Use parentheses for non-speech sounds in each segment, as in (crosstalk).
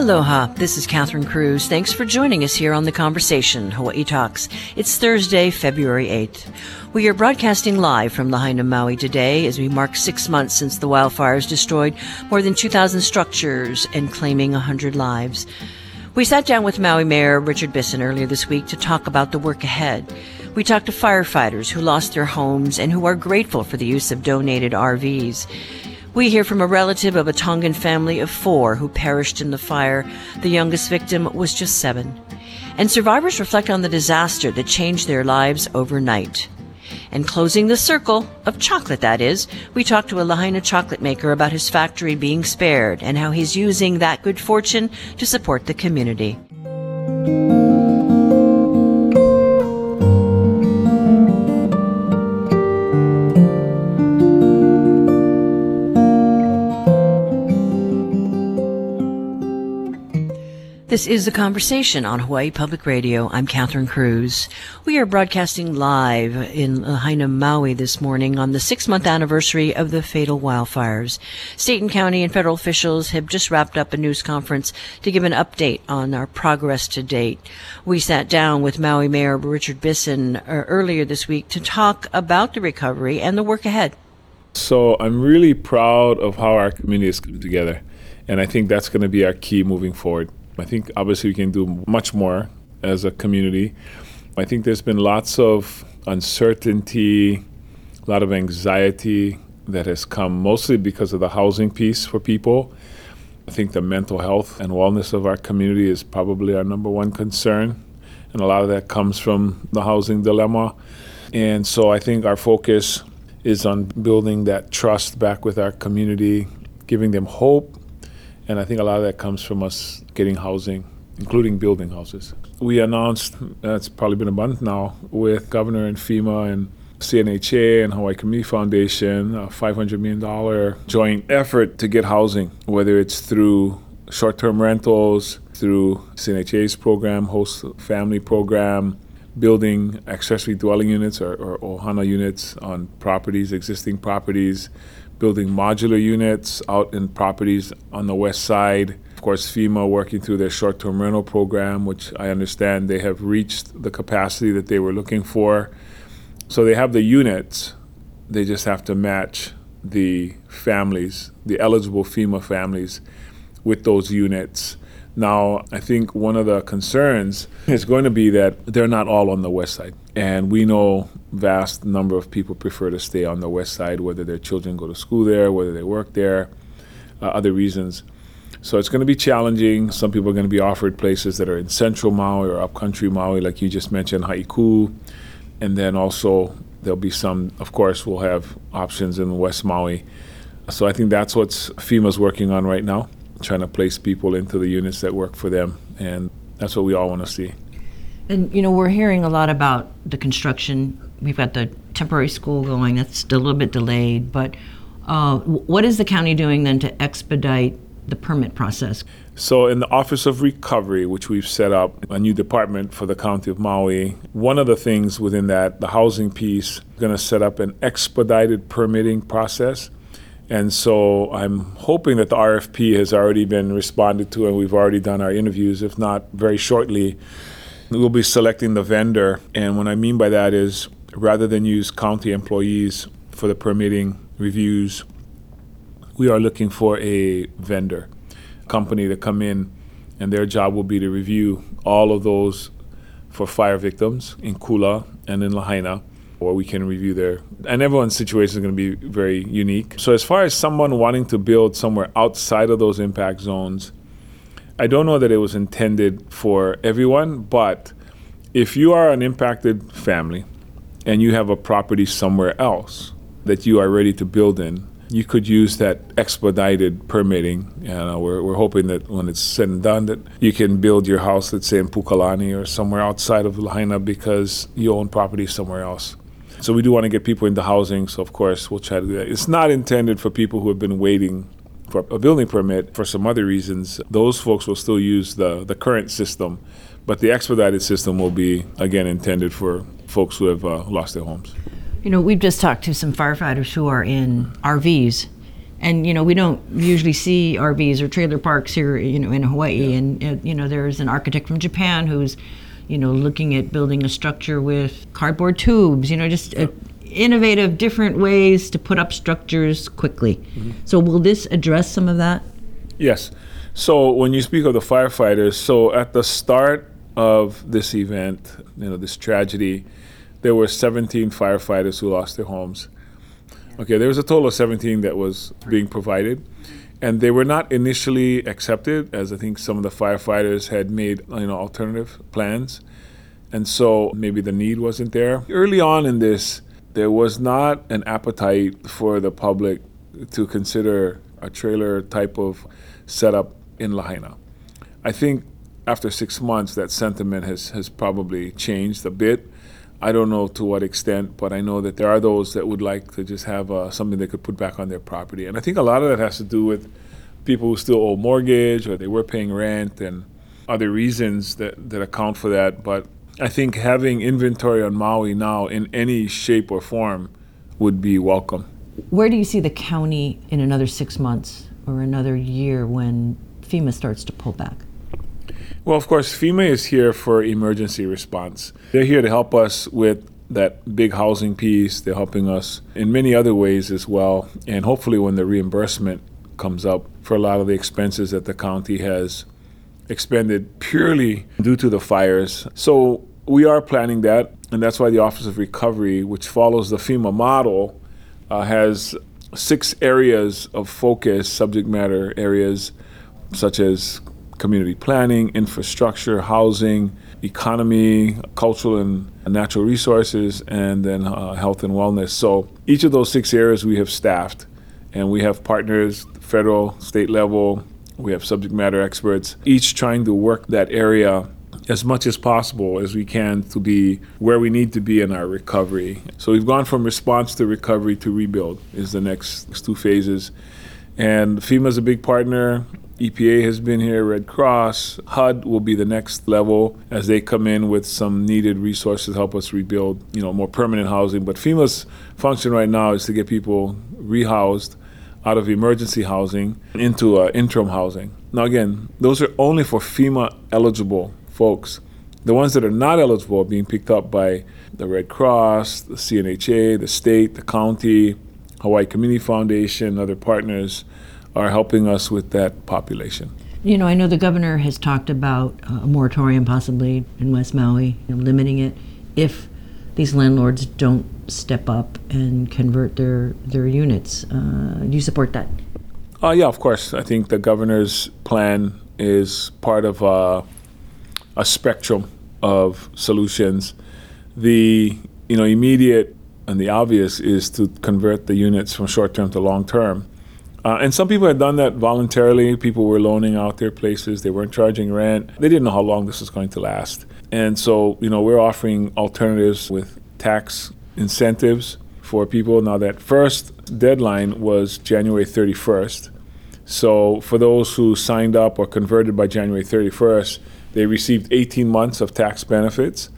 Aloha, this is Catherine Cruz. Thanks for joining us here on The Conversation, Hawaii Talks. It's Thursday, February 8th. We are broadcasting live from Lahaina, Maui today as we mark six months since the wildfires destroyed more than 2,000 structures and claiming 100 lives. We sat down with Maui Mayor Richard Bissen earlier this week to talk about the work ahead. We talked to firefighters who lost their homes and who are grateful for the use of donated RVs. We hear from a relative of a Tongan family of four who perished in the fire. The youngest victim was just seven. And survivors reflect on the disaster that changed their lives overnight. And closing the circle of chocolate, that is, we talk to a Lahaina chocolate maker about his factory being spared and how he's using that good fortune to support the community. This is a Conversation on Hawaii Public Radio. I'm Catherine Cruz. We are broadcasting live in Lahaina, Maui this morning on the six month anniversary of the fatal wildfires. State and county and federal officials have just wrapped up a news conference to give an update on our progress to date. We sat down with Maui Mayor Richard Bissen uh, earlier this week to talk about the recovery and the work ahead. So I'm really proud of how our community is coming together. And I think that's going to be our key moving forward. I think obviously we can do much more as a community. I think there's been lots of uncertainty, a lot of anxiety that has come mostly because of the housing piece for people. I think the mental health and wellness of our community is probably our number one concern. And a lot of that comes from the housing dilemma. And so I think our focus is on building that trust back with our community, giving them hope, and I think a lot of that comes from us getting housing, including building houses. We announced, uh, that's probably been a month now, with Governor and FEMA and CNHA and Hawaii Community Foundation, a $500 million joint effort to get housing, whether it's through short term rentals, through CNHA's program, host family program, building accessory dwelling units or, or ohana units on properties, existing properties, building modular units out in properties on the west side. Of course, FEMA working through their short term rental program, which I understand they have reached the capacity that they were looking for. So they have the units, they just have to match the families, the eligible FEMA families, with those units. Now, I think one of the concerns is going to be that they're not all on the west side. And we know vast number of people prefer to stay on the west side, whether their children go to school there, whether they work there, uh, other reasons. So it's going to be challenging. Some people are going to be offered places that are in central Maui or upcountry Maui, like you just mentioned, Haiku. And then also there'll be some, of course, we'll have options in West Maui. So I think that's what FEMA's working on right now trying to place people into the units that work for them, and that's what we all want to see. And you know, we're hearing a lot about the construction. We've got the temporary school going; that's a little bit delayed. But uh, what is the county doing then to expedite the permit process? So, in the Office of Recovery, which we've set up a new department for the County of Maui, one of the things within that, the housing piece, going to set up an expedited permitting process and so I'm hoping that the RFP has already been responded to and we've already done our interviews. If not, very shortly, we'll be selecting the vendor. And what I mean by that is rather than use county employees for the permitting reviews, we are looking for a vendor company to come in and their job will be to review all of those for fire victims in Kula and in Lahaina or we can review there. and everyone's situation is going to be very unique so as far as someone wanting to build somewhere outside of those impact zones i don't know that it was intended for everyone but if you are an impacted family and you have a property somewhere else that you are ready to build in you could use that expedited permitting. And we're, we're hoping that when it's said and done, that you can build your house, let's say in Pukalani or somewhere outside of Lahaina because you own property somewhere else. So we do want to get people into housing. So of course we'll try to do that. It's not intended for people who have been waiting for a building permit for some other reasons. Those folks will still use the the current system, but the expedited system will be again intended for folks who have uh, lost their homes. You know, we've just talked to some firefighters who are in RVs And you know we don't usually see RVs or trailer parks here, you know, in Hawaii. Yeah. And uh, you know there's an architect from Japan who's, you know, looking at building a structure with cardboard tubes. You know, just uh, innovative, different ways to put up structures quickly. Mm-hmm. So will this address some of that? Yes. So when you speak of the firefighters, so at the start of this event, you know, this tragedy, there were 17 firefighters who lost their homes. Okay, there was a total of 17 that was being provided, and they were not initially accepted, as I think some of the firefighters had made you know alternative plans, and so maybe the need wasn't there. Early on in this, there was not an appetite for the public to consider a trailer type of setup in Lahaina. I think after six months, that sentiment has, has probably changed a bit. I don't know to what extent, but I know that there are those that would like to just have uh, something they could put back on their property. And I think a lot of that has to do with people who still owe mortgage or they were paying rent and other reasons that, that account for that. But I think having inventory on Maui now in any shape or form would be welcome. Where do you see the county in another six months or another year when FEMA starts to pull back? Well, of course, FEMA is here for emergency response. They're here to help us with that big housing piece. They're helping us in many other ways as well. And hopefully, when the reimbursement comes up for a lot of the expenses that the county has expended purely due to the fires. So, we are planning that. And that's why the Office of Recovery, which follows the FEMA model, uh, has six areas of focus, subject matter areas, such as community planning, infrastructure, housing, economy, cultural and natural resources, and then uh, health and wellness. So each of those six areas we have staffed, and we have partners, federal, state level. We have subject matter experts, each trying to work that area as much as possible as we can to be where we need to be in our recovery. So we've gone from response to recovery to rebuild is the next two phases. And FEMA is a big partner. EPA has been here, Red Cross, HUD will be the next level as they come in with some needed resources to help us rebuild, you know, more permanent housing. But FEMA's function right now is to get people rehoused out of emergency housing into uh, interim housing. Now, again, those are only for FEMA eligible folks. The ones that are not eligible are being picked up by the Red Cross, the CNHA, the state, the county, Hawaii Community Foundation, other partners are helping us with that population. You know, I know the governor has talked about a moratorium possibly in West Maui, you know, limiting it if these landlords don't step up and convert their their units. Uh, do you support that? Uh, yeah, of course. I think the governor's plan is part of a, a spectrum of solutions. The you know immediate and the obvious is to convert the units from short term to long term. Uh, and some people had done that voluntarily. People were loaning out their places. They weren't charging rent. They didn't know how long this was going to last. And so, you know, we're offering alternatives with tax incentives for people. Now, that first deadline was January 31st. So, for those who signed up or converted by January 31st, they received 18 months of tax benefits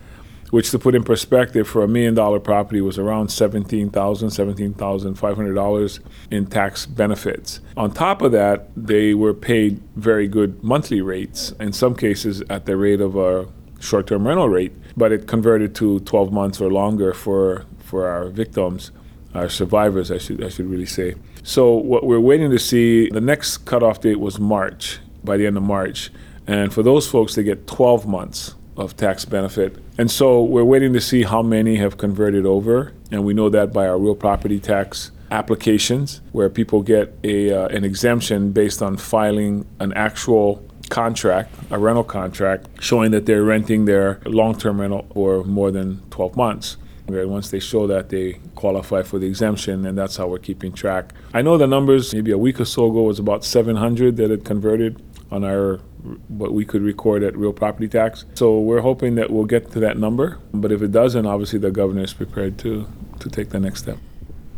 which to put in perspective for a million dollar property was around $17,000, $17,500 in tax benefits. On top of that, they were paid very good monthly rates, in some cases at the rate of a short term rental rate, but it converted to 12 months or longer for, for our victims. Our survivors, I should I should really say. So what we're waiting to see. The next cutoff date was March, by the end of March, and for those folks, they get 12 months of tax benefit. And so we're waiting to see how many have converted over, and we know that by our real property tax applications, where people get a, uh, an exemption based on filing an actual contract, a rental contract, showing that they're renting their long term rental for more than 12 months. Where once they show that they qualify for the exemption, and that's how we're keeping track. I know the numbers, maybe a week or so ago, was about 700 that had converted on our what we could record at real property tax. So we're hoping that we'll get to that number. But if it doesn't, obviously the governor is prepared to, to take the next step.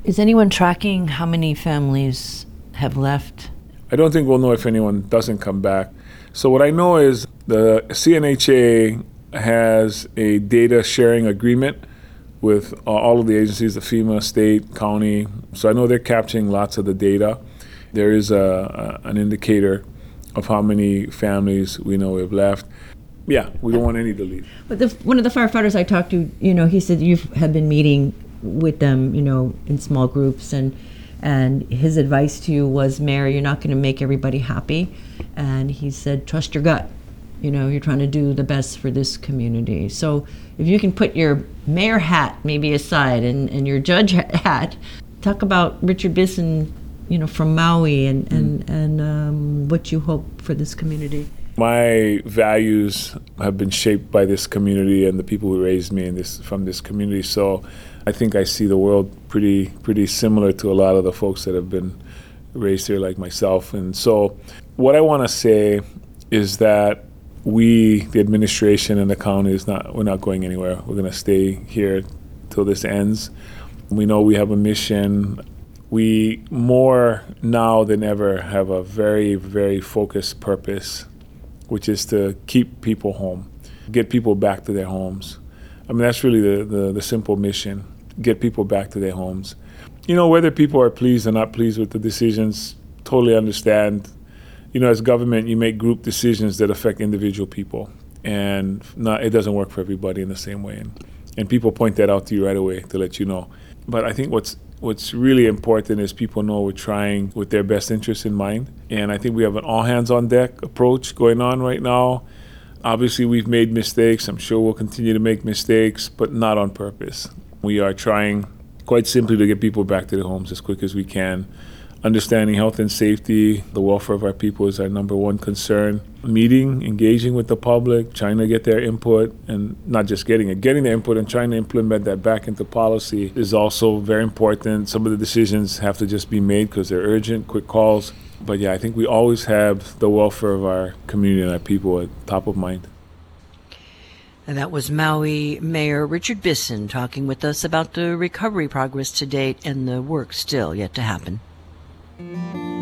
Is anyone tracking how many families have left? I don't think we'll know if anyone doesn't come back. So what I know is the CNHA has a data sharing agreement with all of the agencies, the FEMA, state, county. So I know they're capturing lots of the data. there is a, a, an indicator of how many families we know have left. Yeah, we don't want any to leave. But the, one of the firefighters I talked to, you know, he said you have been meeting with them, you know, in small groups, and and his advice to you was, Mayor, you're not going to make everybody happy, and he said, trust your gut. You know, you're trying to do the best for this community. So if you can put your mayor hat maybe aside and, and your judge (laughs) hat, talk about Richard Bissen, you know, from Maui and and and um, what you hope for this community. My values have been shaped by this community and the people who raised me in this from this community. So I think I see the world pretty pretty similar to a lot of the folks that have been raised here like myself. And so what I want to say is that we, the administration and the county, is not we're not going anywhere. We're going to stay here till this ends. We know we have a mission. We more now than ever have a very very focused purpose which is to keep people home, get people back to their homes. I mean, that's really the, the, the, simple mission get people back to their homes. You know, whether people are pleased or not pleased with the decisions, totally understand. You know, as government, you make group decisions that affect individual people, and not, it doesn't work for everybody in the same way. And, and people point that out to you right away to let you know. But I think what's What's really important is people know we're trying with their best interests in mind. And I think we have an all hands on deck approach going on right now. Obviously, we've made mistakes. I'm sure we'll continue to make mistakes, but not on purpose. We are trying quite simply to get people back to their homes as quick as we can understanding health and safety, the welfare of our people is our number one concern. Meeting, engaging with the public, trying to get their input, and not just getting it, getting their input and trying to implement that back into policy is also very important. Some of the decisions have to just be made because they're urgent, quick calls. But yeah, I think we always have the welfare of our community and our people at top of mind. And that was Maui Mayor Richard Bissen talking with us about the recovery progress to date and the work still yet to happen. You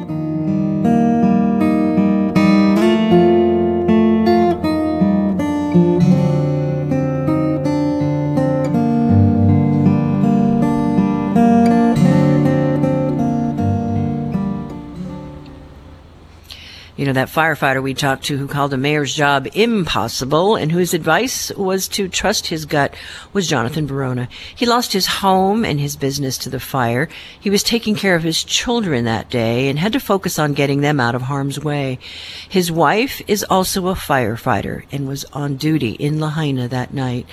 know, that firefighter we talked to who called the mayor's job impossible and whose advice was to trust his gut was Jonathan Verona. He lost his home and his business to the fire. He was taking care of his children that day and had to focus on getting them out of harm's way. His wife is also a firefighter and was on duty in Lahaina that night.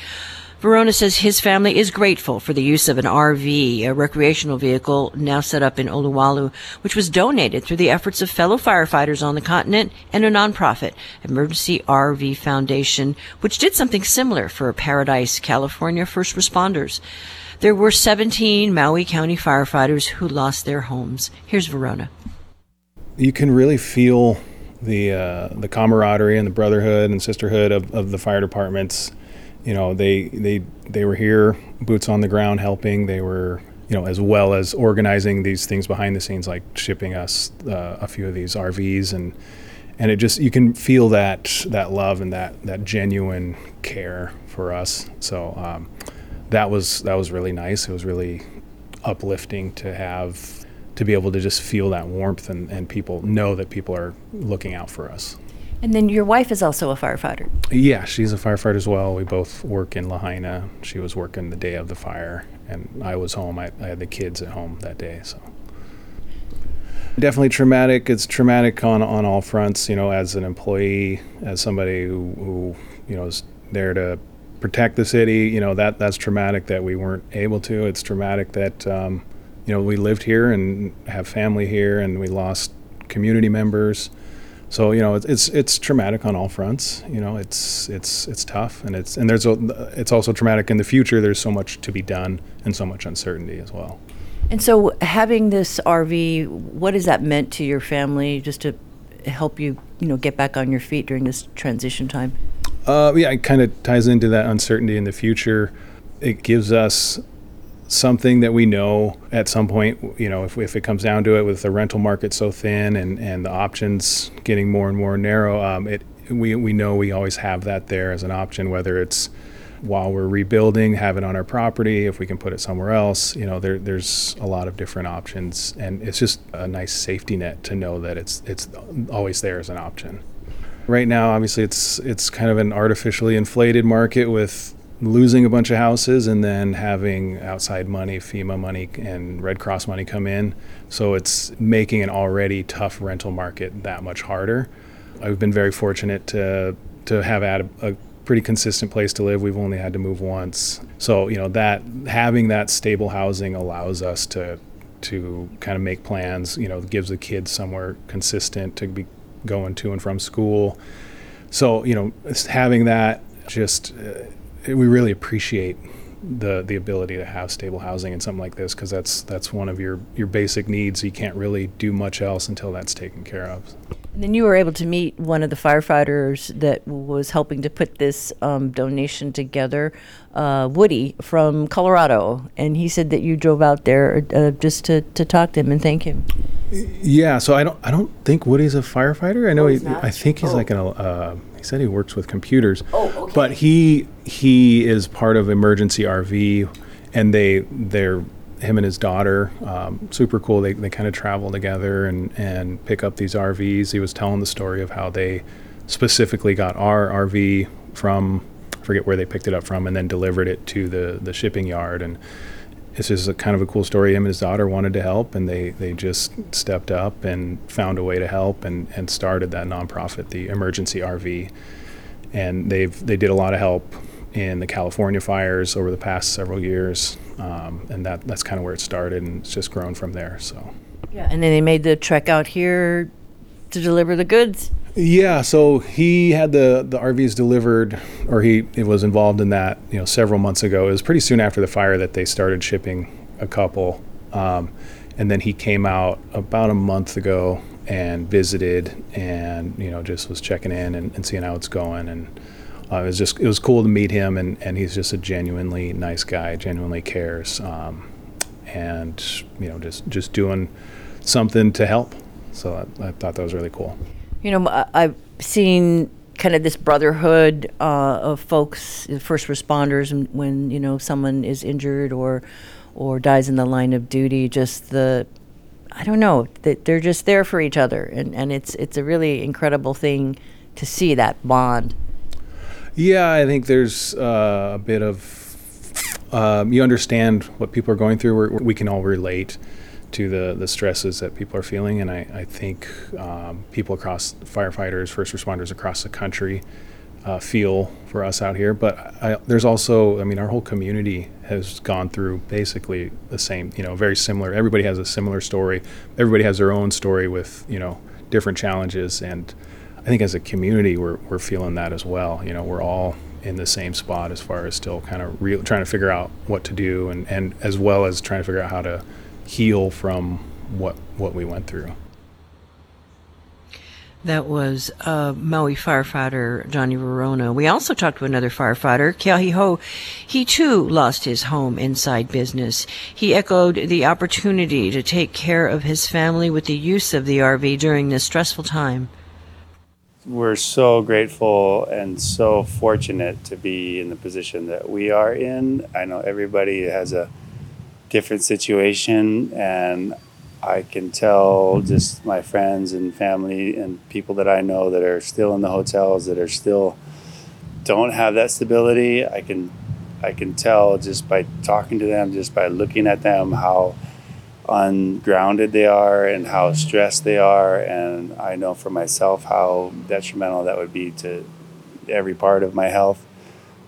Verona says his family is grateful for the use of an RV, a recreational vehicle now set up in Olowalu, which was donated through the efforts of fellow firefighters on the continent and a nonprofit, Emergency RV Foundation, which did something similar for Paradise, California first responders. There were 17 Maui County firefighters who lost their homes. Here's Verona. You can really feel the uh, the camaraderie and the brotherhood and sisterhood of, of the fire departments you know they they they were here boots on the ground helping. They were you know as well as organizing these things behind the scenes like shipping us uh, a few of these RVs and and it just you can feel that that love and that that genuine care for us. So um, that was that was really nice. It was really uplifting to have to be able to just feel that warmth and, and people know that people are looking out for us and then your wife is also a firefighter. Yeah, she's a firefighter as well. We both work in Lahaina. She was working the day of the fire, and I was home. I, I had the kids at home that day, so definitely traumatic. It's traumatic on on all fronts. You know, as an employee, as somebody who, who you know is there to protect the city. You know that that's traumatic that we weren't able to. It's traumatic that um, you know we lived here and have family here, and we lost community members so you know it's, it's it's traumatic on all fronts you know it's it's it's tough and it's and there's a, it's also traumatic in the future there's so much to be done and so much uncertainty as well. And so having this rv what has that meant to your family just to help you you know get back on your feet during this transition time? Uh, yeah it kind of ties into that uncertainty in the future. It gives us something that we know at some point, you know, if, if it comes down to it, with the rental market so thin and, and the options getting more and more narrow, um, it we, we know we always have that there as an option, whether it's while we're rebuilding, have it on our property. If we can put it somewhere else, you know, there, there's a lot of different options, and it's just a nice safety net to know that it's it's always there as an option. Right now, obviously, it's it's kind of an artificially inflated market with losing a bunch of houses and then having outside money, FEMA money, and Red Cross money come in. So it's making an already tough rental market that much harder. I've been very fortunate to to have had a, a pretty consistent place to live. We've only had to move once, so you know that having that stable housing allows us to to kind of make plans. You know, gives the kids somewhere consistent to be going to and from school. So you know, having that just uh, we really appreciate the the ability to have stable housing and something like this because that's that's one of your your basic needs. You can't really do much else until that's taken care of. And then you were able to meet one of the firefighters that was helping to put this um, donation together, uh, Woody from Colorado, and he said that you drove out there uh, just to, to talk to him and thank him. Yeah, so I don't I don't think Woody's a firefighter. I know Oh, he, he's not? I think he's Oh. like an uh, he said he works with computers. Oh, okay. But he he is part of emergency RV, and they they're him and his daughter um, super cool. They they kind of travel together and and pick up these RVs. He was telling the story of how they specifically got our RV from I forget where they picked it up from, and then delivered it to the the shipping yard and this is a kind of a cool story. Him and his daughter wanted to help, and they, they just stepped up and found a way to help and, and started that nonprofit, the Emergency RV. And they've they did a lot of help in the California fires over the past several years, um, and that that's kind of where it started, and it's just grown from there. So. Yeah. And then they made the trek out here to deliver the goods. Yeah, so he had the the RVs delivered, or he, was involved in that, you know, several months ago. It was pretty soon after the fire that they started shipping a couple, um, and then he came out about a month ago and visited, and you know, just was checking in and, and seeing how it's going, and uh, it was just it was cool to meet him, and and he's just a genuinely nice guy, genuinely cares, um, and you know, just just doing something to help. So I, I thought that was really cool. You know, I've seen kind of this brotherhood uh, of folks, first responders, when you know someone is injured or or dies in the line of duty. Just the, I don't know, that they're just there for each other, and and it's it's a really incredible thing to see that bond. Yeah, I think there's uh, a bit of um, you understand what people are going through. We're, we can all relate to the the stresses that people are feeling, and I, I think um, people across firefighters, first responders across the country uh, feel for us out here. But I, there's also, I mean, our whole community has gone through basically the same, you know, very similar. Everybody has a similar story. Everybody has their own story with you know different challenges and. I think as a community, we're, we're feeling that as well. You know, we're all in the same spot as far as still kind of real, trying to figure out what to do, and, and as well as trying to figure out how to heal from what what we went through. That was uh, Maui firefighter Johnny Verona. We also talked to another firefighter, Keahi Ho. He too lost his home inside business. He echoed the opportunity to take care of his family with the use of the RV during this stressful time. we're so grateful and so fortunate to be in the position that we are in. I know everybody has a different situation, and I can tell just my friends and family and people that I know that are still in the hotels that are still don't have that stability. I can I can tell just by talking to them, just by looking at them, how ungrounded they are and how stressed they are. And I know for myself how detrimental that would be to every part of my health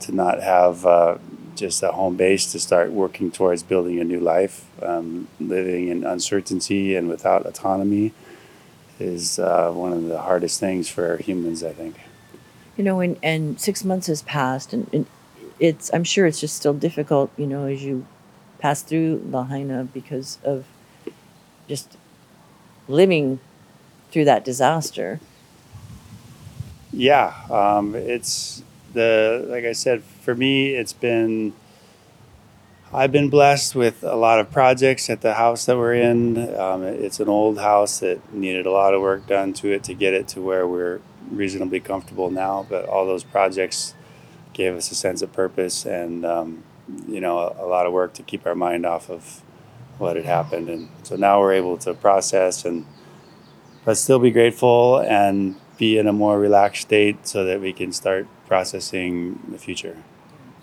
to not have uh, just a home base to start working towards building a new life. Um, living in uncertainty and without autonomy is uh, one of the hardest things for humans, I think. You know, and, and six months has passed, and, and it's I'm sure it's just still difficult, you know, as you pass through Lahaina because of just living through that disaster. Yeah, um, it's the like I said for me. It's been I've been blessed with a lot of projects at the house that we're in. Um, it's an old house that needed a lot of work done to it to get it to where we're reasonably comfortable now. But all those projects gave us a sense of purpose and um, you know a, a, lot of work to keep our mind off of what had happened. And so now we're able to process and but still be grateful and be in a more relaxed state so that we can start processing the future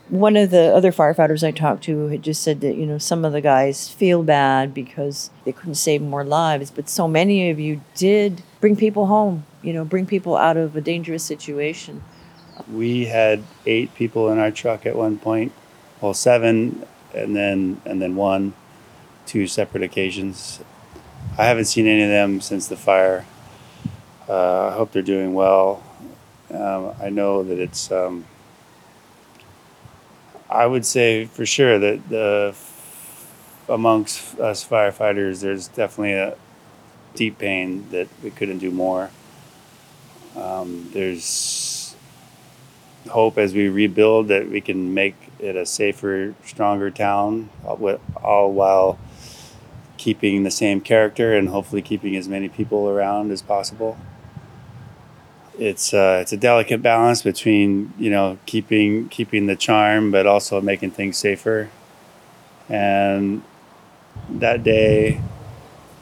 one of the other firefighters I talked to had just said that, you know, some of the guys feel bad because they couldn't save more lives, but so many of you did bring people home, you know, bring people out of a dangerous situation. We had eight people in our truck at one point, well, seven, and then and then one, two separate occasions. I haven't seen any of them since the fire. Uh, I hope they're doing well. Um, I know that it's um, I would say for sure that the amongst us firefighters, there's definitely a deep pain that we couldn't do more. Um, there's hope as we rebuild that we can make it a safer, stronger town, all while keeping the same character and hopefully keeping as many people around as possible it's uh, it's a delicate balance between you know keeping keeping the charm but also making things safer. And that day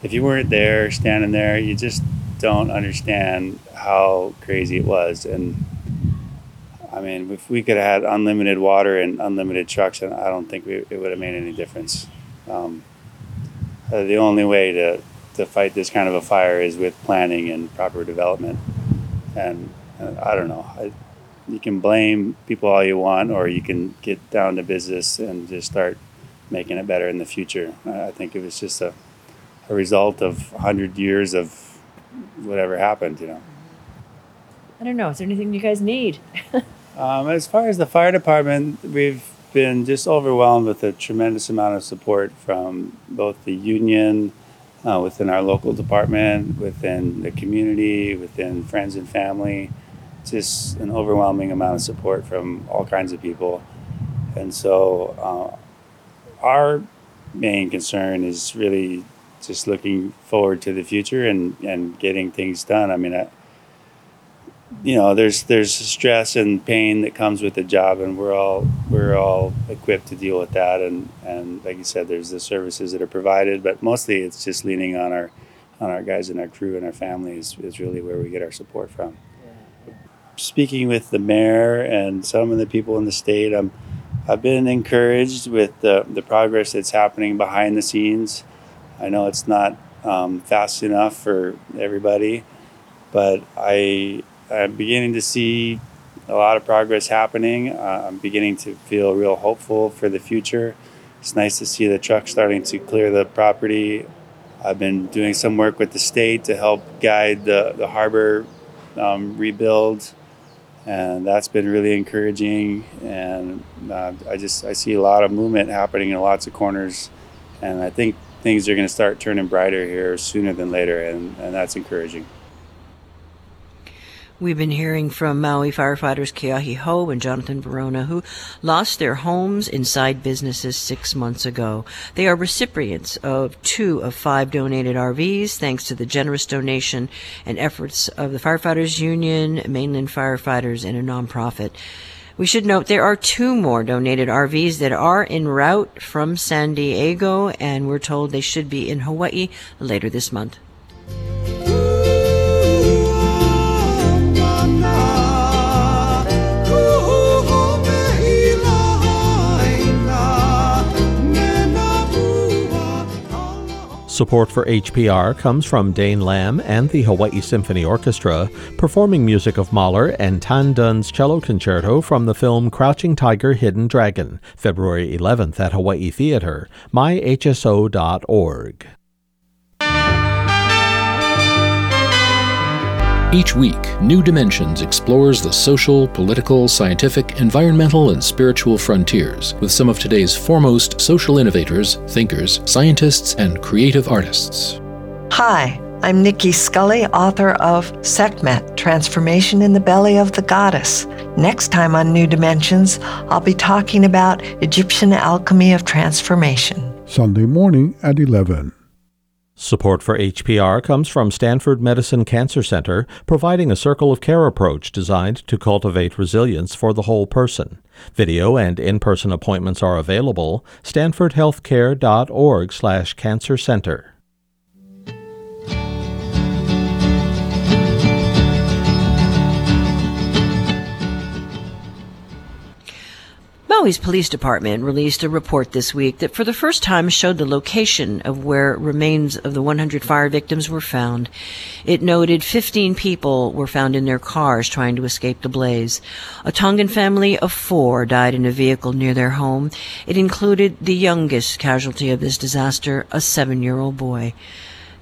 if you weren't there standing there you just don't understand how crazy it was. And i mean if we could have had unlimited water and unlimited trucks and i don't think we, it would have made any difference. Um, uh, the only way to, to fight this kind of a fire is with planning and proper development and uh, I don't know. I, you can blame people all you want, or you can get down to business and just start making it better in the future. I think it was just a, a result of 100 years of whatever happened, you know. I don't know. Is there anything you guys need? (laughs) um, as far as the fire department, we've been just overwhelmed with a tremendous amount of support from both the union, uh, within our local department, within the community, within friends and family. Just an overwhelming amount of support from all kinds of people. And so, uh, our main concern is really just looking forward to the future and, and getting things done. I mean, I, you know there's there's stress and pain that comes with the job and we're all we're all equipped to deal with that. And and like you said there's the services that are provided but mostly it's just leaning on our on our guys and our crew and our families is really where we get our support from. Speaking with the mayor and some of the people in the state I'm I've been encouraged with the, the progress that's happening behind the scenes. I know it's not um, fast enough for everybody but I I'm beginning to see a lot of progress happening. Uh, I'm beginning to feel real hopeful for the future. It's nice to see the truck starting to clear the property. I've been doing some work with the state to help guide the, the harbor um, rebuild, and that's been really encouraging. And uh, I just I see a lot of movement happening in lots of corners, and I think things are going to start turning brighter here sooner than later, and, and that's encouraging. We've been hearing from Maui firefighters Keahi Ho and Jonathan Verona, who lost their homes inside businesses six months ago. They are recipients of two of five donated RVs, thanks to the generous donation and efforts of the Firefighters Union, Mainland Firefighters, and a nonprofit. We should note there are two more donated RVs that are en route from San Diego, and we're told they should be in Hawaii later this month. Support for HPR comes from Dane Lam and the Hawaii Symphony Orchestra, performing music of Mahler and Tan Dun's cello concerto from the film Crouching Tiger, Hidden Dragon, February 11th at Hawaii Theater, myhso.org. Each week, New Dimensions explores the social, political, scientific, environmental, and spiritual frontiers with some of today's foremost social innovators, thinkers, scientists, and creative artists. Hi, I'm Nicki Scully, author of Sekhmet Transformation in the Belly of the Goddess. Next time on New Dimensions, I'll be talking about Egyptian alchemy of transformation. Sunday morning at 11. Support for HPR comes from Stanford Medicine Cancer Center, providing a circle of care approach designed to cultivate resilience for the whole person. Video and in-person appointments are available. stanfordhealthcare.org/cancer Maui's police department released a report this week that for the first time showed the location of where remains of the 100 fire victims were found. It noted 15 people were found in their cars trying to escape the blaze. A Tongan family of four died in a vehicle near their home. It included the youngest casualty of this disaster, a seven-year-old boy.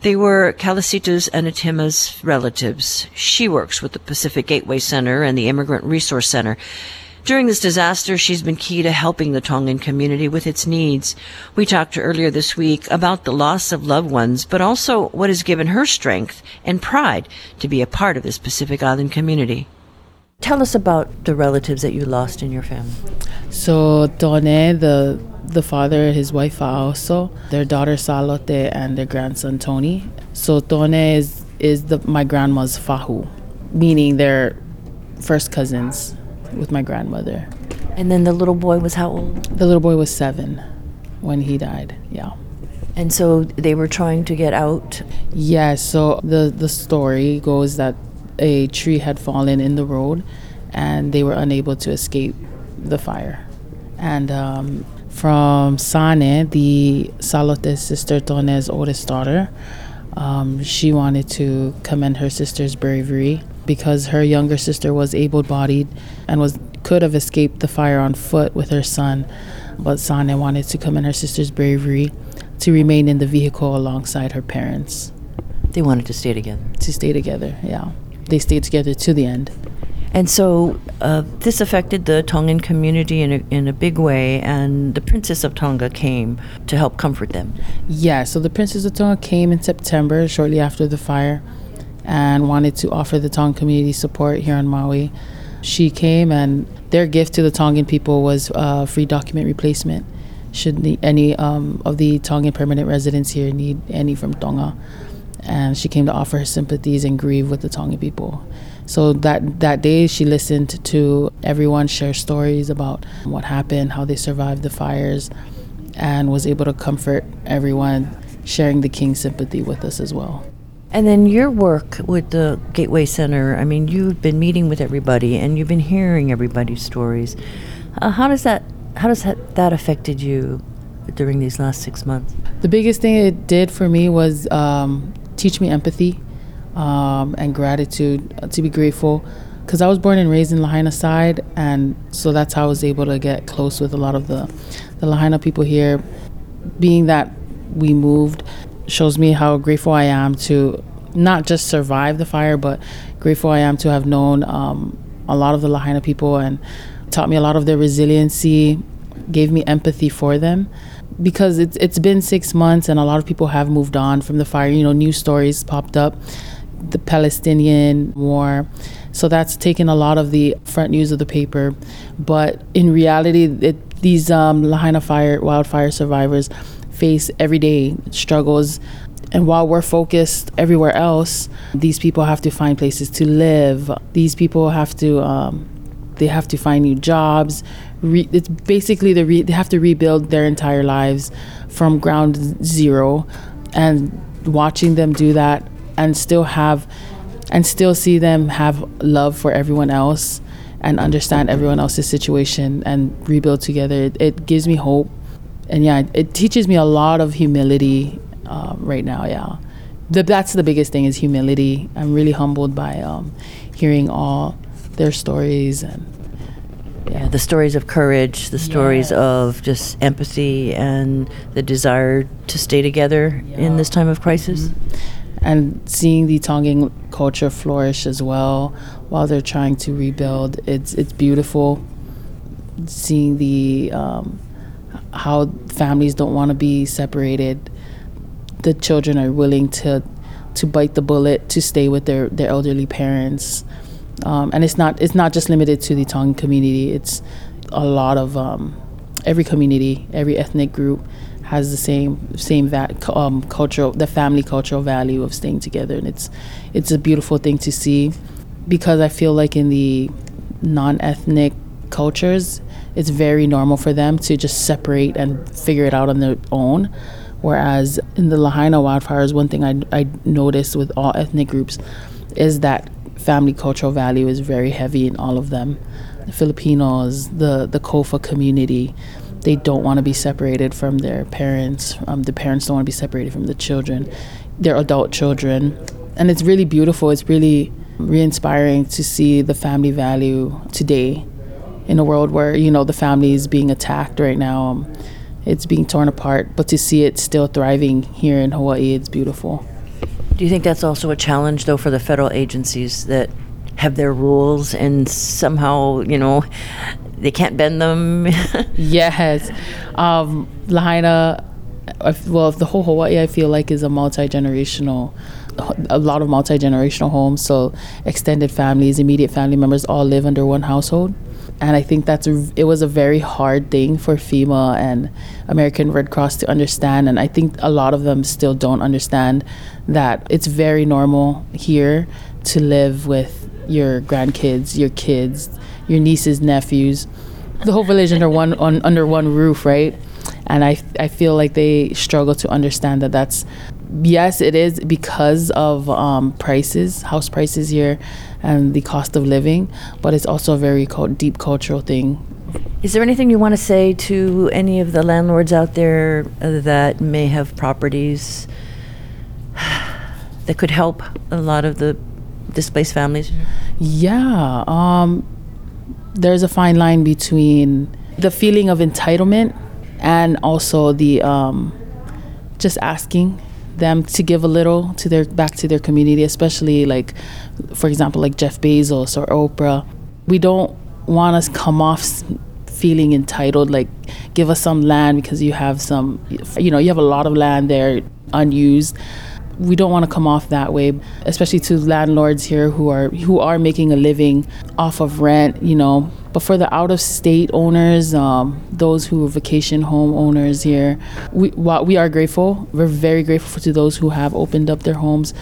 They were Kalasita's and Atima's relatives. She works with the Pacific Gateway Center and the Immigrant Resource Center. During this disaster, she's been key to helping the Tongan community with its needs. We talked to earlier this week about the loss of loved ones, but also what has given her strength and pride to be a part of this Pacific Island community. Tell us about the relatives that you lost in your family. So Tone, the the father, his wife also, their daughter Salote, and their grandson Tony. So Tone is is the my grandma's fahu, meaning they're first cousins with my grandmother. And then the little boy was how old? The little boy was seven when he died. Yeah. And so they were trying to get out. Yeah. So the the story goes that a tree had fallen in the road, and they were unable to escape the fire. And um, from Sane, the Salote's sister, Tone's oldest daughter, um, she wanted to commend her sister's bravery because her younger sister was able-bodied and was could have escaped the fire on foot with her son, but Sane wanted to commend her sister's bravery to remain in the vehicle alongside her parents. They wanted to stay together. To stay together, yeah. They stayed together to the end. And so uh, this affected the Tongan community in a, in a big way, and the Princess of Tonga came to help comfort them. Yeah, so the Princess of Tonga came in September, shortly after the fire and wanted to offer the Tongan community support here on Maui. She came, and their gift to the Tongan people was uh, free document replacement. Should any um, of the Tongan permanent residents here need any from Tonga, and she came to offer her sympathies and grieve with the Tongan people. So that that day, she listened to everyone share stories about what happened, how they survived the fires, and was able to comfort everyone, sharing the king's sympathy with us as well. And then your work with the Gateway Center, I mean, you've been meeting with everybody and you've been hearing everybody's stories. Uh, how does that how does that, that affected you during these last six months? The biggest thing it did for me was um, teach me empathy um, and gratitude, uh, to be grateful. Because I was born and raised in Lahaina side, and so that's how I was able to get close with a lot of the, the Lahaina people here. Being that we moved, shows me how grateful I am to not just survive the fire, but grateful I am to have known um, a lot of the Lahaina people and taught me a lot of their resiliency, gave me empathy for them. Because it's it's been six months and a lot of people have moved on from the fire. You know, new stories popped up, the Palestinian war, so that's taken a lot of the front news of the paper. But in reality, it, these um, Lahaina fire wildfire survivors face everyday struggles. And while we're focused everywhere else, these people have to find places to live. These people have to um, they have to find new jobs. Re- it's basically the re- they have to rebuild their entire lives from ground zero, and watching them do that and still have and still see them have love for everyone else and understand everyone else's situation and rebuild together. It, it gives me hope and yeah, it teaches me a lot of humility uh, right now. Yeah, the, that's the biggest thing is humility. I'm really humbled by um, hearing all their stories and yeah. yeah. the stories of courage, the stories yes. of just empathy and the desire to stay together yeah. in this time of crisis. Mm-hmm. And seeing the Tongan culture flourish as well while they're trying to rebuild, it's it's beautiful. Seeing the um, how families don't want to be separated. The children are willing to to bite the bullet to stay with their, their elderly parents. Um, and it's not it's not just limited to the Tongan community. It's a lot of um, every community, every ethnic group has the same same that um, cultural the family cultural value of staying together and it's it's a beautiful thing to see because I feel like in the non-ethnic cultures it's very normal for them to just separate and figure it out on their own whereas in the Lahaina wildfires one thing I, I noticed with all ethnic groups is that family cultural value is very heavy in all of them the Filipinos the the COFA community they don't want to be separated from their parents. Um, the parents don't want to be separated from the children, their adult children. And it's really beautiful. It's really re inspiring to see the family value today in a world where, you know, the family is being attacked right now. Um, it's being torn apart, but to see it still thriving here in Hawaii, it's beautiful. Do you think that's also a challenge, though, for the federal agencies that have their rules and somehow, you know, they can't bend them. (laughs) yes, um, Lahaina. Well, the whole Hawaii, I feel like, is a multi generational, a lot of multi generational homes. So extended families, immediate family members, all live under one household. And I think that's it was a very hard thing for FEMA and American Red Cross to understand. And I think a lot of them still don't understand that it's very normal here to live with your grandkids, your kids, your nieces, nephews, the whole village under one on under one roof, right? And I I feel like they struggle to understand that that's yes, it is because of um, prices, house prices here, and the cost of living, but it's also a very co- deep cultural thing. Is there anything you want to say to any of the landlords out there that may have properties (sighs) that could help a lot of the displaced families? Yeah. Um, there's a fine line between the feeling of entitlement and also the um, just asking them to give a little to their back to their community, especially like, for example, like Jeff Bezos or Oprah. We don't want us come off feeling entitled, like give us some land because you have some, you know, you have a lot of land there unused we don't want to come off that way especially to landlords here who are who are making a living off of rent you know but for the out of state owners um, those who are vacation home owners here we we are grateful we're very grateful to those who have opened up their homes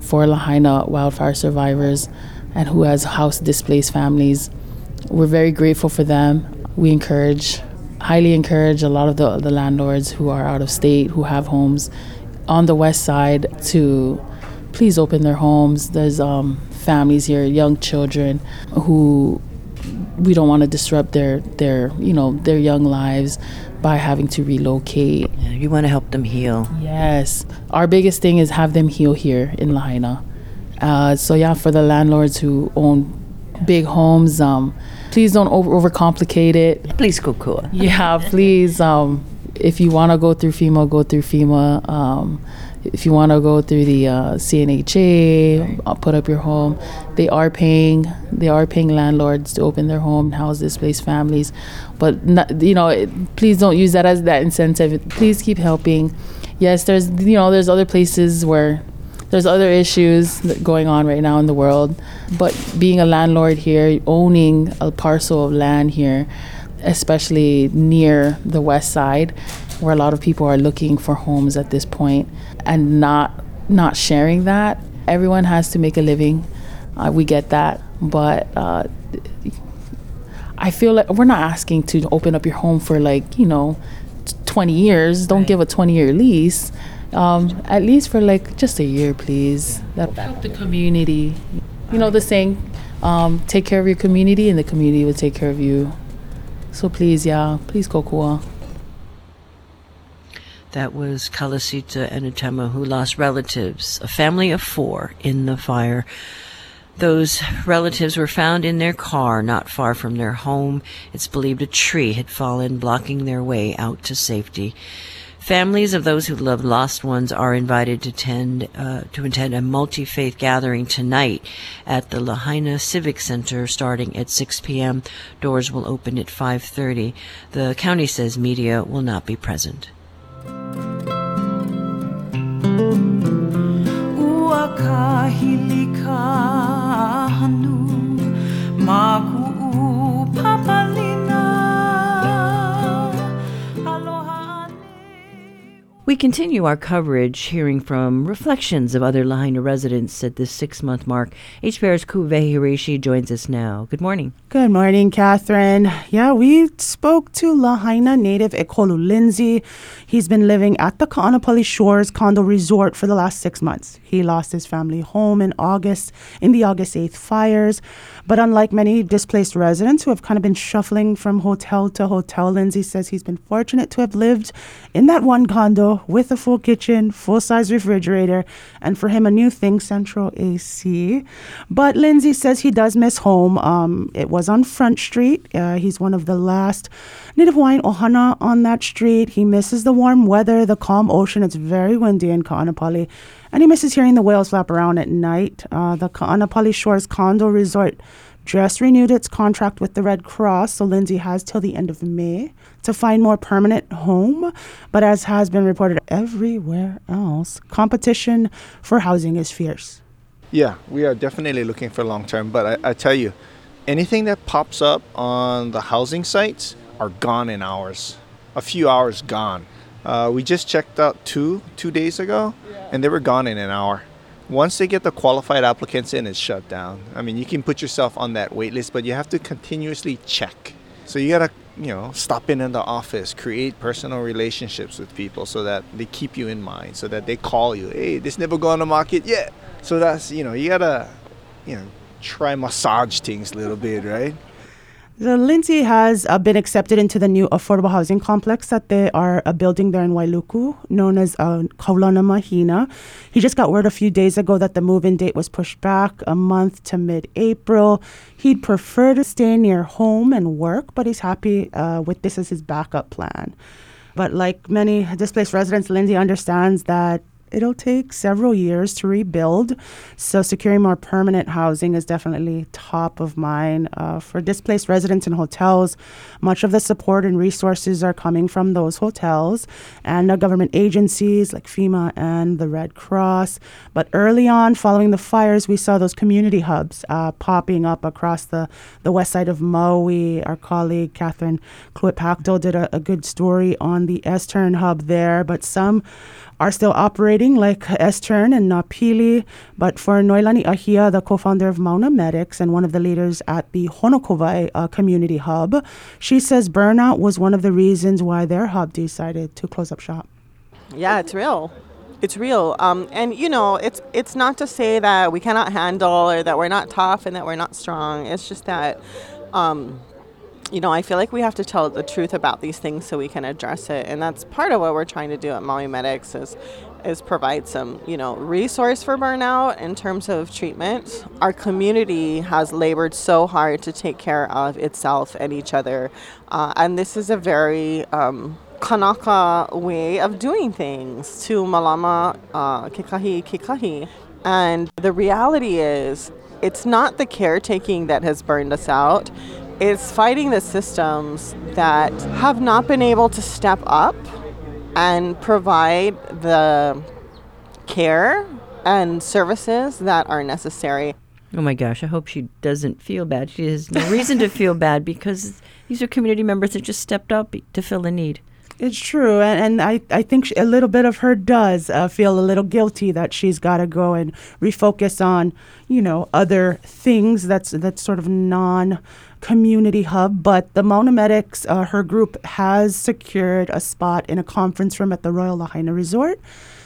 for Lahaina wildfire survivors and who has house displaced families we're very grateful for them we encourage highly encourage a lot of the, the landlords who are out of state who have homes on the west side to please open their homes. There's um, families here, young children who we don't want to disrupt their their you know their young lives by having to relocate. Yeah, you want to help them heal. Yes, our biggest thing is have them heal here in Lahaina. Uh, so yeah, for the landlords who own big homes, um, please don't over overcomplicate it. Please, go cool. Yeah, please. Um, if you want to go through FEMA, go through FEMA. Um, if you want to go through the uh, CNHA, I'll put up your home. They are paying. They are paying landlords to open their home, house displaced families, but not, you know, it, please don't use that as that incentive. Please keep helping. Yes, there's you know there's other places where there's other issues going on right now in the world, but being a landlord here, owning a parcel of land here especially near the west side where a lot of people are looking for homes at this point and not not sharing that. Everyone has to make a living. Uh, we get that but uh, i feel like we're not asking to open up your home for like you know 20 years. Don't right. give a 20 year lease. Um, at least for like just a year please. That help the community. You know the saying um, take care of your community and the community will take care of you. So please, yeah, please kokua. That was Kalasita Enutema, who lost relatives, a family of four, in the fire. Those relatives were found in their car not far from their home. It's believed a tree had fallen, blocking their way out to safety. Families of those who love lost ones are invited to attend uh, to attend a multi-faith gathering tonight at the Lahaina Civic Center starting at 6 p.m. Doors will open at 5:30. The county says media will not be present. We continue our coverage hearing from reflections of other Lahaina residents at this six month mark. HPR's Ku'uwehi Hiraishi joins us now. Good morning. Good morning, Catherine. Yeah, we spoke to Lahaina native Ekolu Lindsay. He's been living at the Ka'anapali Shores condo resort for the last six months. He lost his family home in August, in the August 8th fires. But unlike many displaced residents who have kind of been shuffling from hotel to hotel, Lindsay says he's been fortunate to have lived in that one condo with a full kitchen, full size refrigerator, and for him, a new thing, central AC. But Lindsay says he does miss home. Um, it was on Front Street. Uh, he's one of the last Native Hawaiian Ohana on that street. He misses the warm weather, the calm ocean. It's very windy in Ka'anapali. And he misses hearing the whales flap around at night. Uh, the Ka'anapali Shores Condo Resort just renewed its contract with the Red Cross, so Lindsay has till the end of May to find more permanent home. But as has been reported everywhere else, competition for housing is fierce. Yeah, we are definitely looking for long term. But I, I tell you, anything that pops up on the housing sites are gone in hours. A few hours gone. Uh, we just checked out two two days ago, and they were gone in an hour. Once they get the qualified applicants in, it's shut down. I mean, you can put yourself on that wait list, but you have to continuously check. So you gotta, you know, stop in in the office, create personal relationships with people, so that they keep you in mind, so that they call you. Hey, this never go on the market yet. So that's you know, you gotta, you know, try massage things a little bit, right? The Lindsay has uh, been accepted into the new affordable housing complex that they are uh, building there in Wailuku, known as uh, Kaulana Mahina. He just got word a few days ago that the move-in date was pushed back a month to mid-April. He'd prefer to stay near home and work, but he's happy uh, with this as his backup plan. But like many displaced residents, Lindsay understands that it'll take several years to rebuild. So, securing more permanent housing is definitely top of mind uh, for displaced residents in hotels. Much of the support and resources are coming from those hotels and government agencies like FEMA and the Red Cross. But early on, following the fires, we saw those community hubs uh, popping up across the, the west side of Maui. Our colleague Catherine Kluit did a, a good story on the S-turn hub there, but some are still operating like S-turn and Napili. But for Noelani Ahia, the co-founder of Mauna Medics and one of the leaders at the Honokowai uh, Community Hub, she says burnout was one of the reasons why their hub decided to close up shop. Yeah, it's real. It's real, um, and you know, it's it's not to say that we cannot handle or that we're not tough and that we're not strong. It's just that um, you know, I feel like we have to tell the truth about these things so we can address it, and that's part of what we're trying to do at Mauna Medics is is provide some, you know, resource for burnout in terms of treatment. Our community has labored so hard to take care of itself and each other, uh, and this is a very um, Kanaka way of doing things to Malama uh, Kikahi Kikahi. And the reality is, it's not the caretaking that has burned us out it's fighting the systems that have not been able to step up and provide the care and services that are necessary. Oh my gosh, I hope she doesn't feel bad. She has no reason to feel bad (laughs) because these are community members that just stepped up to fill a need. It's true, and, and I, I think she, a little bit of her does uh, feel a little guilty that she's got to go and refocus on, you know, other things that's that's sort of non community hub. But the Mauna Medics, uh, her group has secured a spot in a conference room at the Royal Lahaina Resort.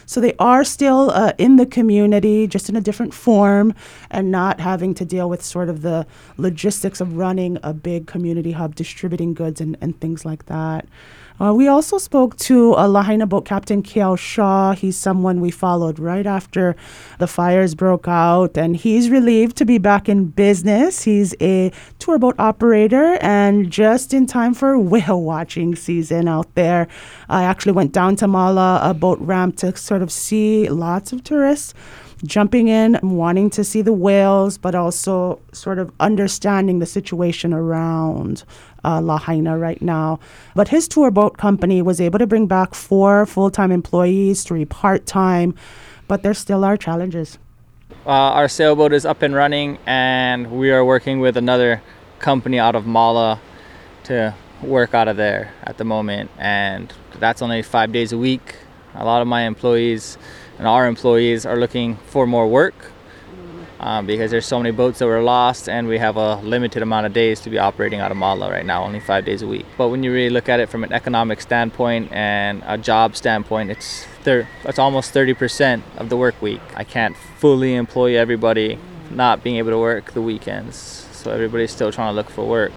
So they are still uh, in the community, just in a different form, and not having to deal with sort of the logistics of running a big community hub, distributing goods and, and things like that. Uh, we also spoke to uh, Lahaina boat captain Kiao Shaw. He's someone we followed right after the fires broke out, and he's relieved to be back in business. He's a tour boat operator, and just in time for whale watching season out there. I actually went down to Mala, a boat ramp, to sort of see lots of tourists jumping in, wanting to see the whales, but also sort of understanding the situation around uh, Lahaina right now. But his tour boat company was able to bring back four full time employees, three part time, but there still are challenges. Uh, our sailboat is up and running, and we are working with another company out of Mala to work out of there at the moment. And that's only five days a week. A lot of my employees and our employees are looking for more work um, because there's so many boats that were lost and we have a limited amount of days to be operating out of Mala right now, only five days a week. But when you really look at it from an economic standpoint and a job standpoint, it's thir- it's almost 30% of the work week. I can't fully employ everybody not being able to work the weekends, so everybody's still trying to look for work.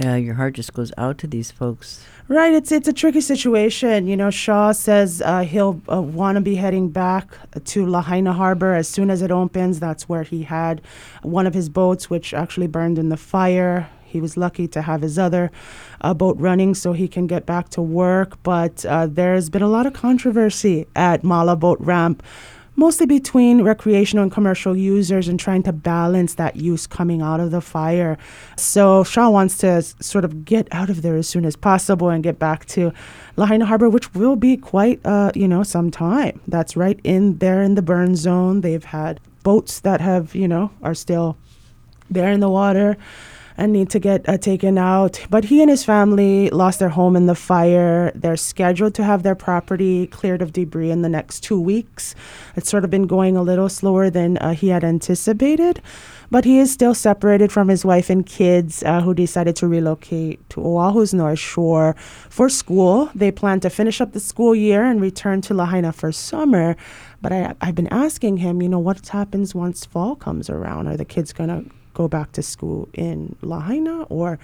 Yeah, your heart just goes out to these folks. Right, it's it's a tricky situation. You know, Shaw says uh, he'll uh, want to be heading back to Lahaina Harbor as soon as it opens. That's where he had one of his boats, which actually burned in the fire. He was lucky to have his other uh, boat running so he can get back to work. But uh, there's been a lot of controversy at Mala Boat Ramp mostly between recreational and commercial users and trying to balance that use coming out of the fire. So Shaw wants to s- sort of get out of there as soon as possible and get back to Lahaina Harbor, which will be quite, uh, you know, some time. That's right in there in the burn zone. They've had boats that have, you know, are still there in the water and need to get uh, taken out. But he and his family lost their home in the fire. They're scheduled to have their property cleared of debris in the next two weeks. It's sort of been going a little slower than uh, he had anticipated. But he is still separated from his wife and kids, uh, who decided to relocate to Oahu's North Shore for school. They plan to finish up the school year and return to Lahaina for summer. But I, I've been asking him, you know, what happens once fall comes around? Are the kids going to go back to school in Lahaina or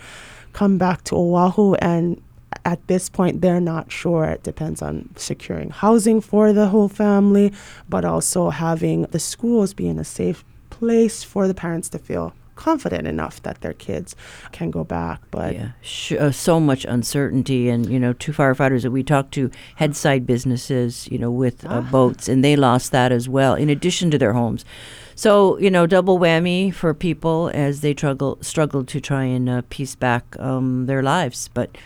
come back to Oahu? And at this point, they're not sure. It depends on securing housing for the whole family, but also having the schools be in a safe place for the parents to feel confident enough that their kids can go back. But yeah, sh- uh, so much uncertainty, and you know, two firefighters that we talked to had side businesses, you know, with uh, boats, and they lost that as well, in addition to their homes. So you know, double whammy for people as they struggle struggle to try and uh, piece back um, their lives. But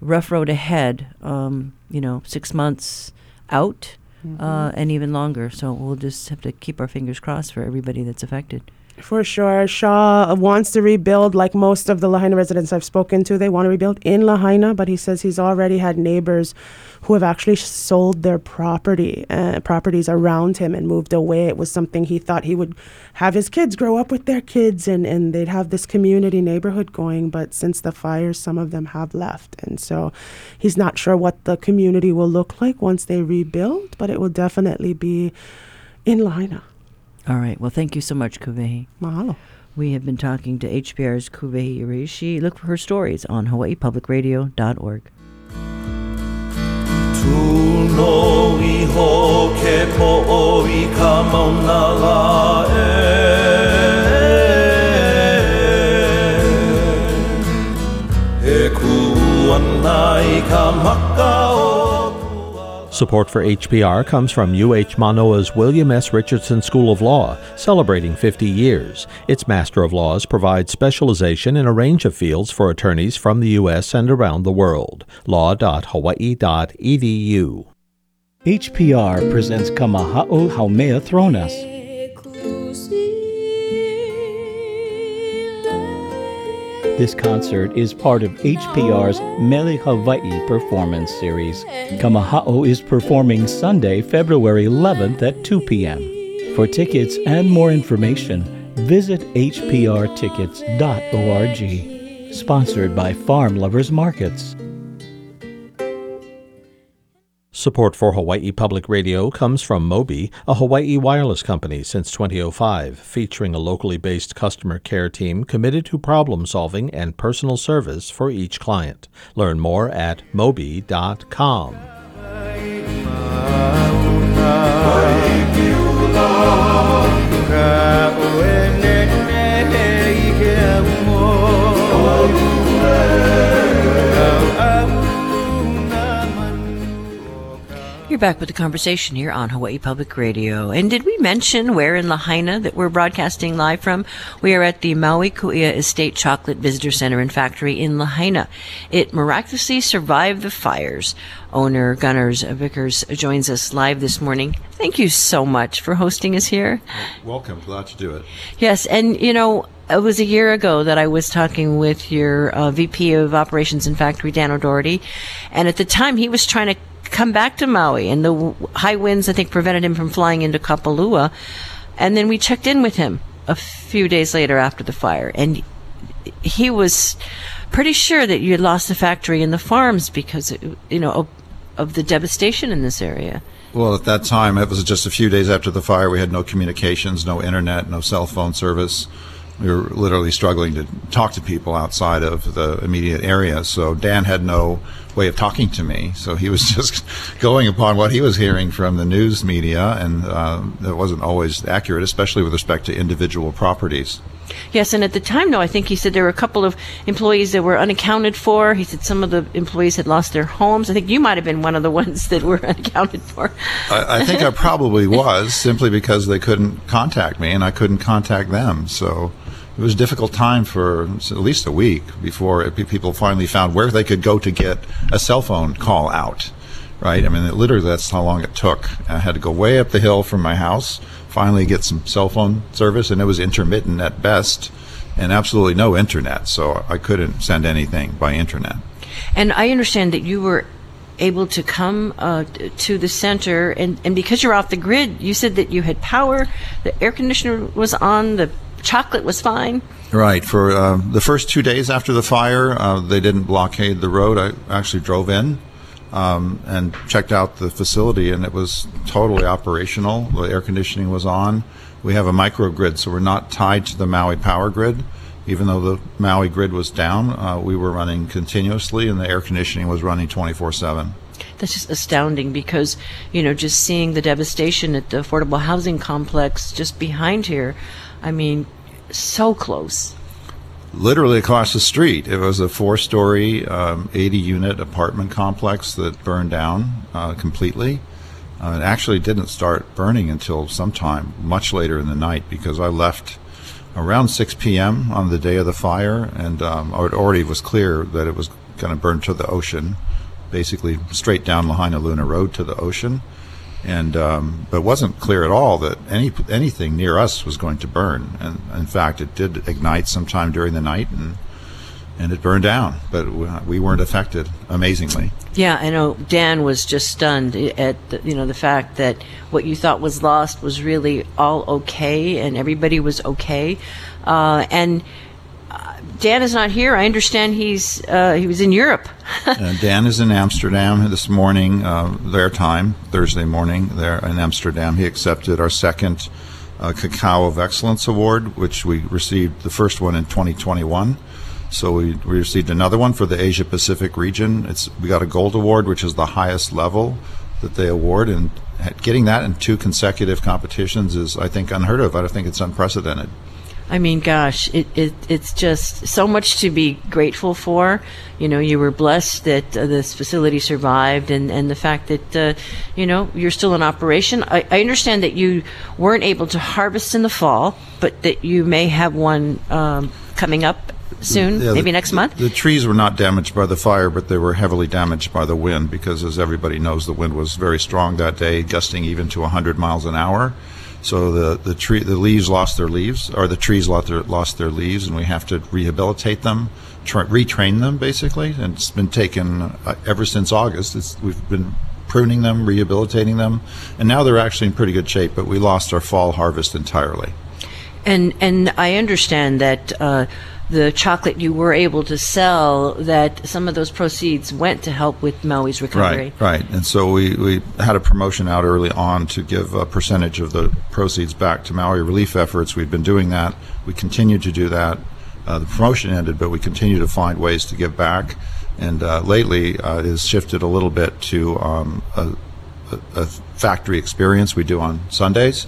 rough road ahead. Um, you know, six months out. Uh, and even longer. So we'll just have to keep our fingers crossed for everybody that's affected. For sure. Shaw wants to rebuild like most of the Lahaina residents I've spoken to. They want to rebuild in Lahaina, but he says he's already had neighbors who have actually sold their property, uh, properties around him and moved away. It was something he thought he would have his kids grow up with their kids and, and they'd have this community neighborhood going. But since the fires, some of them have left. And so he's not sure what the community will look like once they rebuild, but it will definitely be in Lahaina. All right. Well, thank you so much, Ku'uwehi. Mahalo. We have been talking to HPR's Ku'uwehi Hiraishi. Look for her stories on hawaiipublicradio.org. Tūno iho ke po'oi ka mauna la e He ku ana ka maka o Support for HPR comes from UH Manoa's William S. Richardson School of Law, celebrating 50 years. Its Master of Laws provides specialization in a range of fields for attorneys from the U.S. and around the world. law.hawaii.edu. HPR presents Kamaha'o Haumea Thronas. This concert is part of HPR's Mele Hawaii performance series. Kamaha'o is performing Sunday, February 11th at 2 p.m. For tickets and more information, visit hprtickets.org. Sponsored by Farm Lovers Markets. Support for Hawaii Public Radio comes from Mobi, a Hawaii wireless company since 2005, featuring a locally based customer care team committed to problem solving and personal service for each client. Learn more at mobi.com. You're back with the conversation here on Hawaii Public Radio. And did we mention where in Lahaina that we're broadcasting live from? We are at the Maui Kuia Estate Chocolate Visitor Center and Factory in Lahaina. It miraculously survived the fires. Owner Gunars Valkirs joins us live this morning. Thank you so much for hosting us here. Welcome. Glad to do it. Yes, and you know, it was a year ago that I was talking with your uh, VP of Operations and Factory, Dan O'Doherty, and at the time he was trying to come back to Maui, and the high winds, I think, prevented him from flying into Kapalua. And then we checked in with him a few days later after the fire, and he was pretty sure that you had lost the factory and the farms because, you know, of, of the devastation in this area. Well, at that time, it was just a few days after the fire. We had no communications, no internet, no cell phone service. We were literally struggling to talk to people outside of the immediate area. So Dan had no way of talking to me. So he was (laughs) just going upon what he was hearing from the news media, and uh, it wasn't always accurate, especially with respect to individual properties. Yes, and at the time, though, I think he said there were a couple of employees that were unaccounted for. He said some of the employees had lost their homes. I think you might have been one of the (laughs) ones that were unaccounted for. I, I think I probably was simply because they couldn't contact me and I couldn't contact them. So it was a difficult time for at least a week before people finally found where they could go to get a cell phone call out. Right? I mean, it, literally, that's how long it took. I had to go way up the hill from my house, finally get some cell phone service, and it was intermittent at best, and absolutely no internet. So I couldn't send anything by internet. And I understand that you were able to come uh, to the center, and, and because you're off the grid, you said that you had power, the air conditioner was on, the chocolate was fine. Right. For uh, the first two days after the fire, uh, they didn't blockade the road. I actually drove in um, and checked out the facility, and it was totally operational. The air conditioning was on. We have a microgrid, so we're not tied to the Maui power grid. Even though the Maui grid was down, uh, we were running continuously, and the air conditioning was running 24 7 that's just astounding because you know just seeing the devastation at the affordable housing complex just behind here i mean so close literally across the street. It was a four story, um, 80 unit apartment complex that burned down uh, completely. Uh, it actually didn't start burning until sometime much later in the night because I left around 6 p.m. on the day of the fire, and um, it already was clear that it was going to burn to the ocean, basically straight down Lahainaluna Road to the ocean and um, but it wasn't clear at all that any anything near us was going to burn. And in fact, it did ignite sometime during the night, and and it burned down. But we weren't affected, amazingly. Yeah, I know. Dan was just stunned at the, you know the fact that what you thought was lost was really all okay, and everybody was okay, uh, and Dan is not here. I understand he's uh, he was in Europe. (laughs) uh, Dan is in Amsterdam this morning, uh, their time, Thursday morning, there in Amsterdam. He accepted our second uh, Cacao of Excellence Award, which we received the first one in 2021. So we, we received another one for the Asia Pacific region. It's we got a gold award, which is the highest level that they award, and getting that in two consecutive competitions is, I think, unheard of. I think it's unprecedented. I mean, gosh, it, it it's just so much to be grateful for. You know, you were blessed that uh, this facility survived, and, and the fact that uh, you know you're still in operation. I, I, understand that you weren't able to harvest in the fall, but that you may have one um, coming up soon, yeah, maybe the, next month. The trees were not damaged by the fire, but they were heavily damaged by the wind because, as everybody knows, the wind was very strong that day, gusting even to 100 miles an hour. So the the tree the leaves lost their leaves, or the trees lost their lost their leaves, and we have to rehabilitate them, tra- retrain them basically. And it's been taken uh, ever since August. It's, we've been pruning them, rehabilitating them, and now they're actually in pretty good shape. But we lost our fall harvest entirely. And and I understand that. Uh, the chocolate you were able to sell, that some of those proceeds went to help with Maui's recovery. Right, right. And so we, we had a promotion out early on to give a percentage of the proceeds back to Maui relief efforts. We've been doing that. We continue to do that. Uh, the promotion ended, but we continue to find ways to give back. And uh, lately, uh, it has shifted a little bit to um, a, a, factory experience we do on Sundays.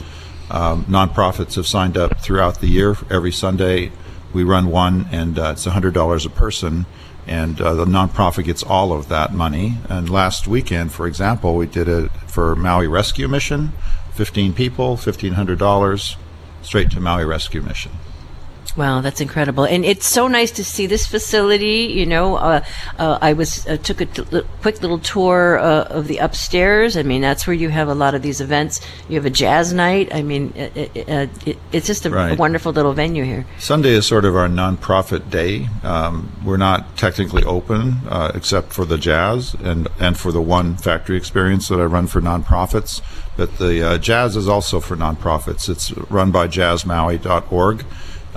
Um, nonprofits have signed up throughout the year every Sunday we run one, and uh, it's $100 a person, and uh, the nonprofit gets all of that money. And last weekend, for example, we did it for Maui Rescue Mission 15 people, $1,500 straight to Maui Rescue Mission. Wow, that's incredible, and it's so nice to see this facility. You know, uh, uh, I was uh, took a t- quick little tour uh, of the upstairs. I mean, that's where you have a lot of these events. You have a jazz night. I mean, it, it, uh, it, it's just a, Right. a wonderful little venue here. Sunday is sort of our nonprofit day. Um, we're not technically open uh, except for the jazz and, and for the one factory experience that I run for nonprofits. But the uh, jazz is also for nonprofits. It's run by jazzmaui.org.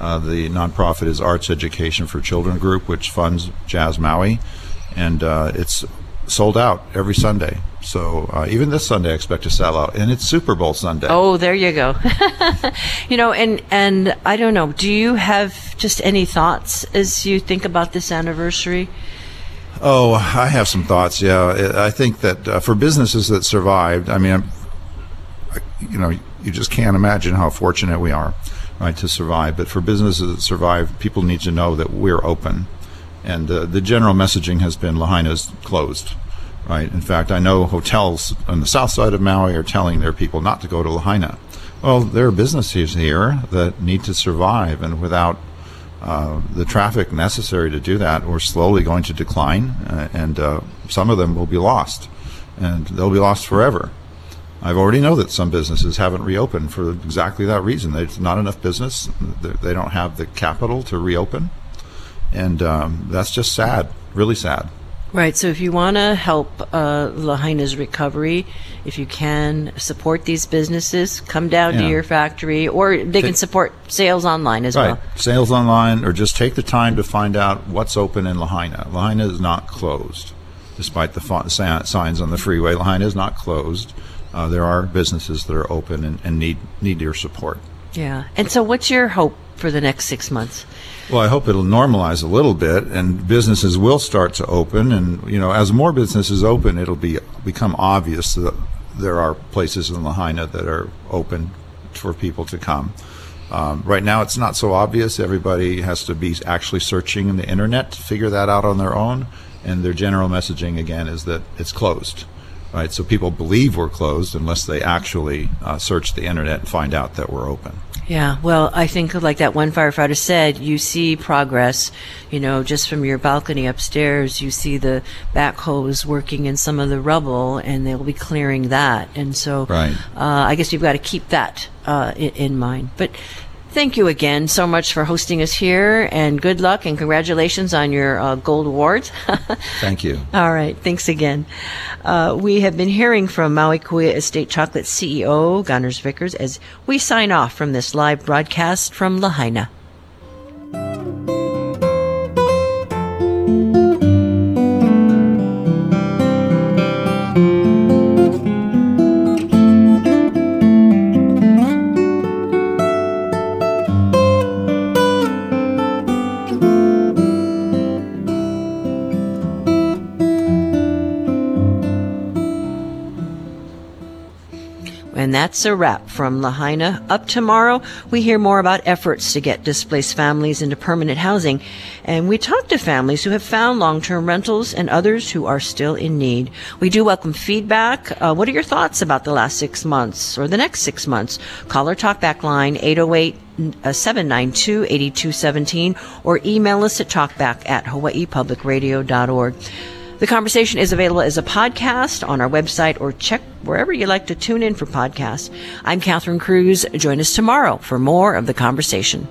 Uh, the nonprofit is Arts Education for Children Group, which funds Jazz Maui. And uh, it's sold out every Sunday. So uh, even this Sunday, I expect to sell out. And it's Super Bowl Sunday. Oh, there you go. (laughs) you know, and and I don't know. Do you have just any thoughts as you think about this anniversary? Oh, I have some thoughts. Yeah, I I think that uh, for businesses that survived, I mean, I'm- you know, you just can't imagine how fortunate we are, right, to survive. But for businesses that survive, people need to know that we're open, and uh, the general messaging has been Lahaina's closed, right. In fact, I know hotels on the south side of Maui are telling their people not to go to Lahaina. Well, there are businesses here that need to survive, and without uh, the traffic necessary to do that, we're slowly going to decline, uh, and uh, some of them will be lost, and they'll be lost forever. I've already know that some businesses haven't reopened for exactly that reason. There's not enough business. They don't have the capital to reopen, and um, that's just sad, really sad. Right. So if you want to help uh, Lahaina's recovery, if you can support these businesses, come down to your factory, or they can support sales online as right. well. Sales online, or just take the time to find out what's open in Lahaina. Lahaina is not closed, despite the fa- signs on the freeway. Lahaina is not closed. Uh, there are businesses that are open and, and need need your support. Yeah. And so, what's your hope for the next six months? Well, I hope it'll normalize a little bit, and businesses will start to open. And you know, as more businesses open, it'll be become obvious that there are places in Lahaina that are open for people to come. Um, right now, it's not so obvious. Everybody has to be actually searching in the internet to figure that out on their own. And their general messaging again is that it's closed, right? So people believe we're closed unless they actually uh, search the internet and find out that we're open. Yeah, well, I think like that one firefighter said, you see progress, you know, just from your balcony upstairs, you see the backhoes working in some of the rubble and they'll be clearing that. And so Right. uh, I guess you've got to keep that uh, in, in mind. But thank you again so much for hosting us here and good luck and congratulations on your uh, gold awards. (laughs) Thank you. All right, thanks again. Uh, we have been hearing from Maui Kuia Estate Chocolate CEO Gunars Valkirs as we sign off from this live broadcast from Lahaina. That's a wrap from Lahaina. Up tomorrow, we hear more about efforts to get displaced families into permanent housing. And we talk to families who have found long-term rentals and others who are still in need. We do welcome feedback. Uh, what are your thoughts about the last six months or the next six months? Call our talkback line 808 uh, 792 8217 or email us at talkback at hawaiipublicradio.org. The conversation is available as a podcast on our website or check wherever you like to tune in for podcasts. I'm Catherine Cruz. Join us tomorrow for more of the conversation.